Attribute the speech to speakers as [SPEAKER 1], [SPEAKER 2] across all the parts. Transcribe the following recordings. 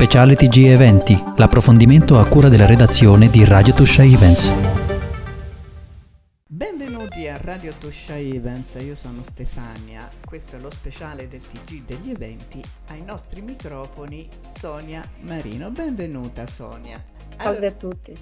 [SPEAKER 1] Speciale TG Eventi, l'approfondimento a cura della redazione di Radio Tuscia Events.
[SPEAKER 2] Benvenuti a Radio Tuscia Events, io sono Stefania, questo è lo speciale del TG degli eventi, ai nostri microfoni Sonia Marino. Benvenuta Sonia.
[SPEAKER 3] Salve a tutti.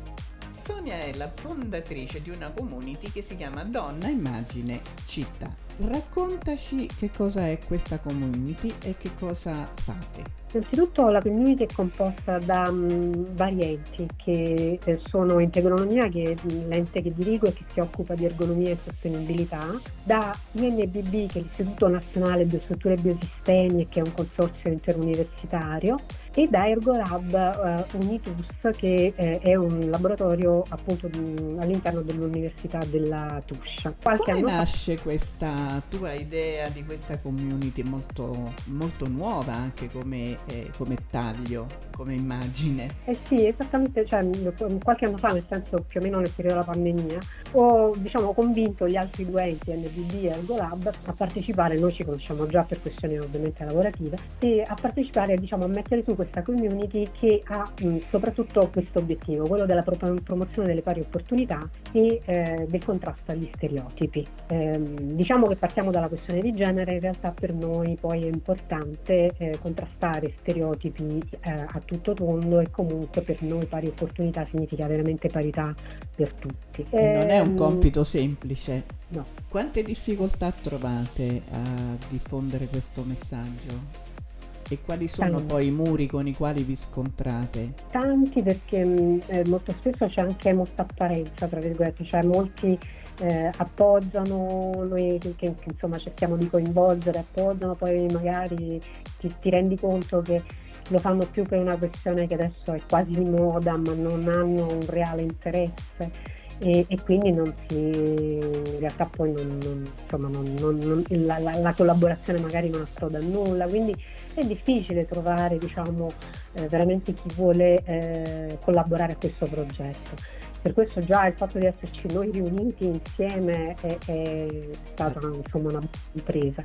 [SPEAKER 2] Sonia è la fondatrice di una community che si chiama Donna Immagine Città. Raccontaci che cosa è questa community e che cosa fate.
[SPEAKER 3] Innanzitutto la community è composta da um, vari enti che eh, sono Integronomia, che è l'ente che dirigo e che si occupa di ergonomia e sostenibilità, da INBB, che è l'Istituto Nazionale Biostrutture e Biosistemi, che è un consorzio interuniversitario, e da Ergolab uh, Unitus che eh, è un laboratorio appunto di, all'interno dell'Università della Tuscia.
[SPEAKER 2] Qualche Come nasce fa... questa tua idea di questa community molto, molto nuova anche come, eh, come, taglio, come immagine?
[SPEAKER 3] Eh sì, esattamente, cioè, qualche anno fa, nel senso più o meno nel periodo della pandemia, ho diciamo, convinto gli altri due enti, NBB e Ergolab, a partecipare, noi ci conosciamo già per questioni ovviamente lavorative, e a partecipare diciamo, a mettere su questa community che ha mh, soprattutto questo obiettivo, quello della pro- promozione delle pari opportunità e eh, del contrasto agli stereotipi. Eh, diciamo che partiamo dalla questione di genere, in realtà per noi poi è importante eh, contrastare stereotipi eh, a tutto tondo e comunque per noi pari opportunità significa veramente parità per tutti.
[SPEAKER 2] E non è un ehm, compito semplice.
[SPEAKER 3] No.
[SPEAKER 2] Quante difficoltà trovate a diffondere questo messaggio? E quali sono
[SPEAKER 3] Tanti.
[SPEAKER 2] poi i muri con i quali vi scontrate?
[SPEAKER 3] Tanti perché mm, eh, molto spesso c'è anche molta apparenza, tra virgolette, cioè molti eh, appoggiano, noi che, che, insomma cerchiamo di coinvolgere, appoggiano, poi magari ti, ti rendi conto che lo fanno più per una questione che adesso è quasi di moda ma non hanno un reale interesse e, e, quindi non si, in realtà poi non, non, insomma, non, la, la, la, collaborazione magari non approda a nulla, quindi è difficile trovare diciamo, eh, veramente chi vuole eh, collaborare a questo progetto. Per questo già il fatto di esserci noi riuniti insieme è, è stata insomma, una impresa.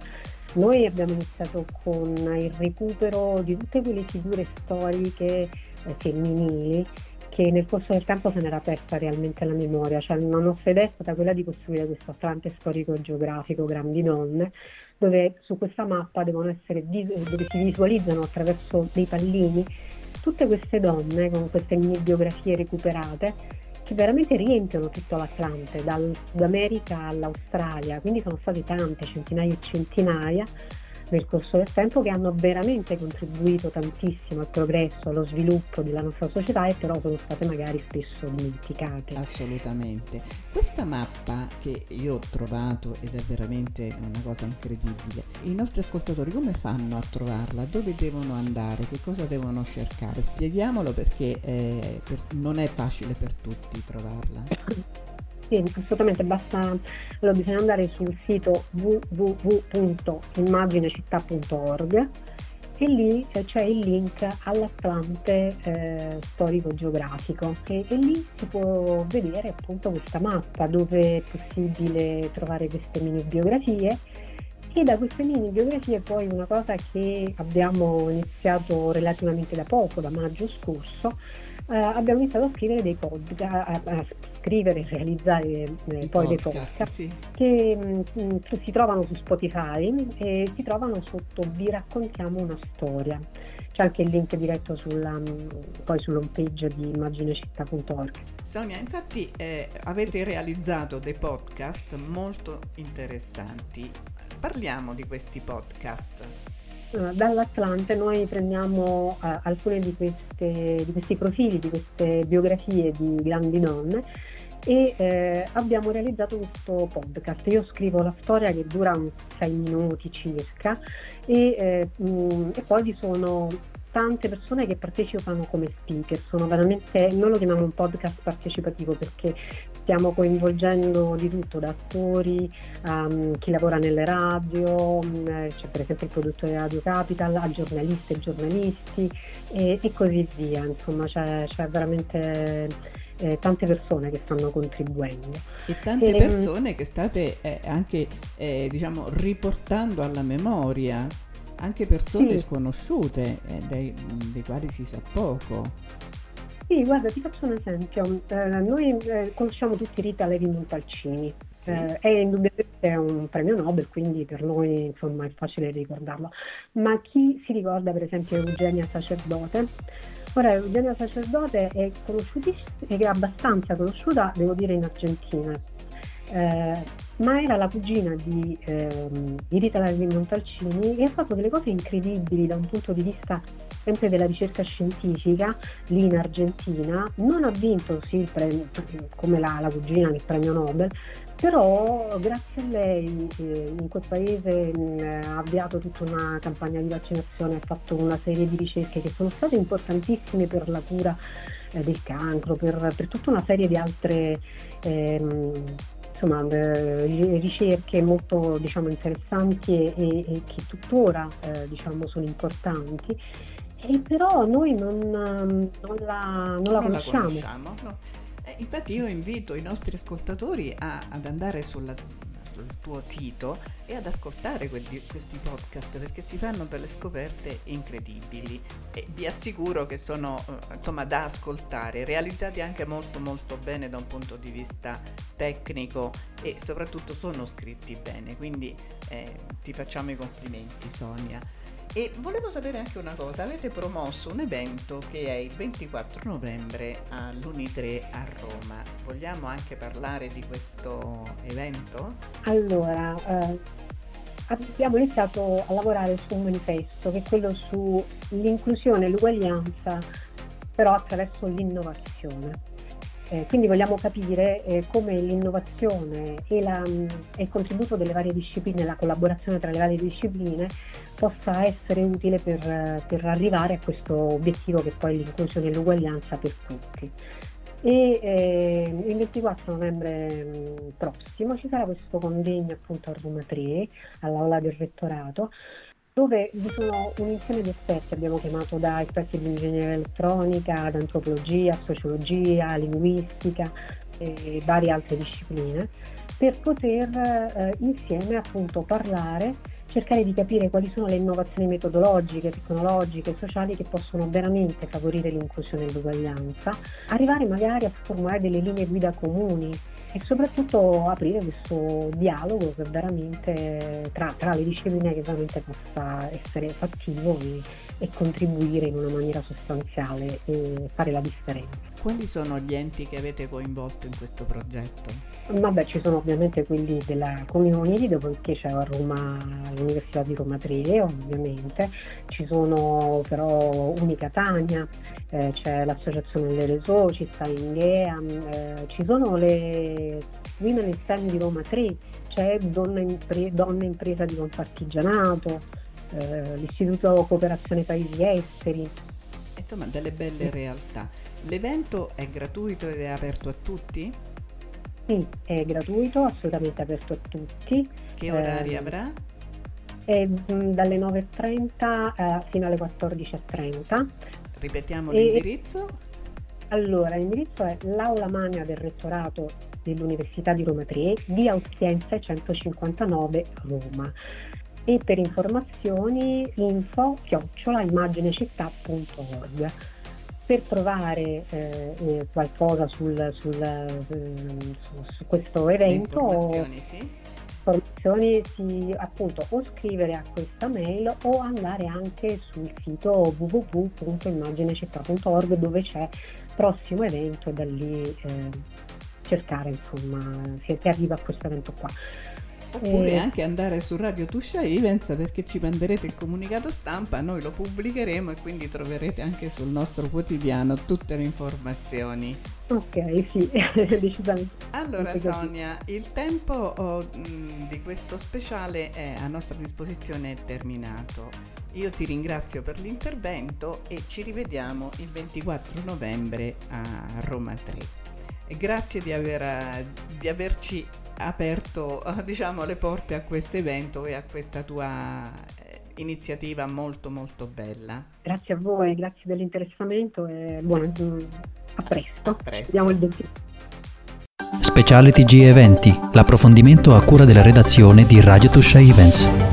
[SPEAKER 3] Noi abbiamo iniziato con il recupero di tutte quelle figure storiche eh, femminili che nel corso del tempo se n'era persa realmente la memoria, cioè la nostra idea è stata quella di costruire questo Atlante storico-geografico Grandi Donne, dove su questa mappa devono essere, dove si visualizzano attraverso dei pallini tutte queste donne con queste mini biografie recuperate che veramente riempiono tutto l'Atlante, dal Sud America all'Australia, quindi sono state tante, centinaia e centinaia nel corso del tempo che hanno veramente contribuito tantissimo al progresso, allo sviluppo della nostra società e però sono state magari spesso dimenticate.
[SPEAKER 2] Assolutamente. Questa mappa che io ho trovato ed è veramente una cosa incredibile, i nostri ascoltatori come fanno a trovarla? Dove devono andare? Che cosa devono cercare? Spieghiamolo perché eh, per, non è facile per tutti trovarla.
[SPEAKER 3] Sì, assolutamente, basta, allora bisogna andare sul sito www.immaginecittà.org e lì eh, c'è il link all'Atlante eh, storico-geografico e, e, lì si può vedere appunto questa mappa dove è possibile trovare queste mini biografie e da queste mini biografie poi una cosa che abbiamo iniziato relativamente da poco, da maggio scorso, eh, abbiamo iniziato a scrivere dei podcast, a, a scrivere e realizzare eh, poi podcast, dei podcast sì. che mh, mm, si trovano su Spotify e si trovano sotto Vi raccontiamo una storia. C'è anche il link diretto sulla, mm, poi sull'home page di immaginecittà.org.
[SPEAKER 2] Sonia, infatti eh, avete realizzato dei podcast molto interessanti. Parliamo di questi podcast.
[SPEAKER 3] Eh, dall'Atlante noi prendiamo uh, alcuni di, di, questi profili, di queste biografie di grandi donne e eh, abbiamo realizzato questo podcast. Io scrivo la storia che dura un 6 minuti circa e, eh, mh, mm, e poi vi sono tante persone che partecipano come speaker, sono veramente, noi lo chiamiamo un podcast partecipativo perché stiamo coinvolgendo di tutto, da attori um, chi lavora nelle radio, um, c'è per esempio il produttore Radio Capital, a giornaliste e giornalisti e, e così via, insomma c'è, c'è veramente eh, tante persone che stanno contribuendo.
[SPEAKER 2] E tante e, ehm, persone che state eh, anche eh, diciamo riportando alla memoria anche persone
[SPEAKER 3] Sì.
[SPEAKER 2] sconosciute eh, dei, dei quali si sa poco.
[SPEAKER 3] Sì, guarda, ti faccio un esempio. Eh, noi eh, conosciamo tutti Rita Levi Montalcini.
[SPEAKER 2] Sì.
[SPEAKER 3] Eh, è indubbiamente un premio Nobel, quindi per noi insomma è facile ricordarlo. Ma chi si ricorda per esempio Eugenia Sacerdote? Ora, Eugenia Sacerdote è conosciutissima, è abbastanza conosciuta, devo dire, in Argentina. Eh, ma era la cugina di, ehm, di Rita Levi Montalcini e ha fatto delle cose incredibili da un punto di vista sempre della ricerca scientifica lì in Argentina. Non ha vinto sì, premio, come la, la cugina il premio Nobel, però grazie a lei eh, in quel paese mh, ha avviato tutta una campagna di vaccinazione, ha fatto una serie di ricerche che sono state importantissime per la cura eh, del cancro, per, per tutta una serie di altre ehm, insomma, eh, ricerche molto diciamo, interessanti e, e, e che tuttora eh, diciamo, sono importanti. E però noi non, non la, non la
[SPEAKER 2] Non
[SPEAKER 3] conosciamo.
[SPEAKER 2] La conosciamo no. Eh, infatti io invito i nostri ascoltatori a- ad andare sulla- sul tuo sito e ad ascoltare quelli- questi podcast perché si fanno delle scoperte incredibili e vi assicuro che sono eh, insomma da ascoltare, realizzati anche molto molto bene da un punto di vista tecnico e soprattutto sono scritti bene, quindi eh, ti facciamo i complimenti Sonia. E volevo sapere anche una cosa, avete promosso un evento che è il 24 novembre all'Uni3 a Roma. Vogliamo anche parlare di questo evento?
[SPEAKER 3] Allora, eh, abbiamo iniziato a lavorare su un manifesto che è quello sull'inclusione e l'uguaglianza, però attraverso l'innovazione. Eh, quindi vogliamo capire eh, come l'innovazione e, la- e il contributo delle varie discipline, la collaborazione tra le varie discipline possa essere utile per, eh, per arrivare a questo obiettivo che poi è l'inclusione e l'uguaglianza per tutti. E eh, il 24 novembre mh, prossimo ci sarà questo convegno appunto a Roma 3, all'aula del rettorato, dove vi sono un insieme di esperti, abbiamo chiamato da esperti di ingegneria elettronica, ad antropologia, sociologia, linguistica e varie altre discipline, per poter eh, insieme appunto parlare cercare di capire quali sono le innovazioni metodologiche, tecnologiche, sociali che possono veramente favorire l'inclusione e l'uguaglianza, arrivare magari a formulare delle linee guida comuni e soprattutto aprire questo dialogo che veramente tra, tra le discipline che veramente possa essere fattivo e, e contribuire in una maniera sostanziale e fare la differenza.
[SPEAKER 2] Quali sono gli enti che avete coinvolto in questo progetto?
[SPEAKER 3] Vabbè, ci sono ovviamente quelli della community, dopodiché c'è a Roma, l'Università di Roma 3 ovviamente, ci sono però Unicatania, eh, c'è l'Associazione delle Soci, sta Inghea, eh, ci sono le Women in STEM di Roma 3, c'è Donna, Impre- Donne Impresa di Confartigianato, eh, l'Istituto Cooperazione Paesi Esteri,
[SPEAKER 2] Insomma, delle belle realtà. L'evento è gratuito ed è aperto a tutti?
[SPEAKER 3] sì, è gratuito, assolutamente aperto a tutti.
[SPEAKER 2] Che orari
[SPEAKER 3] Ehm,
[SPEAKER 2] avrà?
[SPEAKER 3] è mm, dalle 9.30 eh, fino alle 14.30.
[SPEAKER 2] Ripetiamo
[SPEAKER 3] e-
[SPEAKER 2] l'indirizzo?
[SPEAKER 3] Allora, l'indirizzo è l'Aula Magna del Rettorato dell'Università di Roma 3, via Ostiense 159 Roma. E per informazioni info chiocciola immaginecittà.org. Per provare eh, eh, qualcosa sul, sul, ehm, su, su questo evento
[SPEAKER 2] informazioni, sì?
[SPEAKER 3] informazioni si, appunto o scrivere a questa mail o andare anche sul sito www.immaginecittà.org dove c'è prossimo evento e da lì eh, cercare insomma se si arriva a questo evento qua.
[SPEAKER 2] Oppure
[SPEAKER 3] Eh,
[SPEAKER 2] anche andare su Radio Tuscia Events perché ci manderete il comunicato stampa, noi lo pubblicheremo e quindi troverete anche sul nostro quotidiano tutte le informazioni.
[SPEAKER 3] Ok, sì, decisamente.
[SPEAKER 2] Allora. Sonia, il tempo oh, di questo speciale è a nostra disposizione è terminato. Io ti ringrazio per l'intervento e ci rivediamo il 24 novembre a Roma 3. E grazie di, aver, eh, di averci aperto diciamo, le porte a questo evento e a questa tua eh, iniziativa molto molto bella.
[SPEAKER 3] Grazie a voi, grazie dell'interessamento e buona, a presto.
[SPEAKER 2] A presto.
[SPEAKER 3] Vediamo il 20.
[SPEAKER 1] Speciale TG Eventi, l'approfondimento a cura della redazione di Radio Tuscia Events.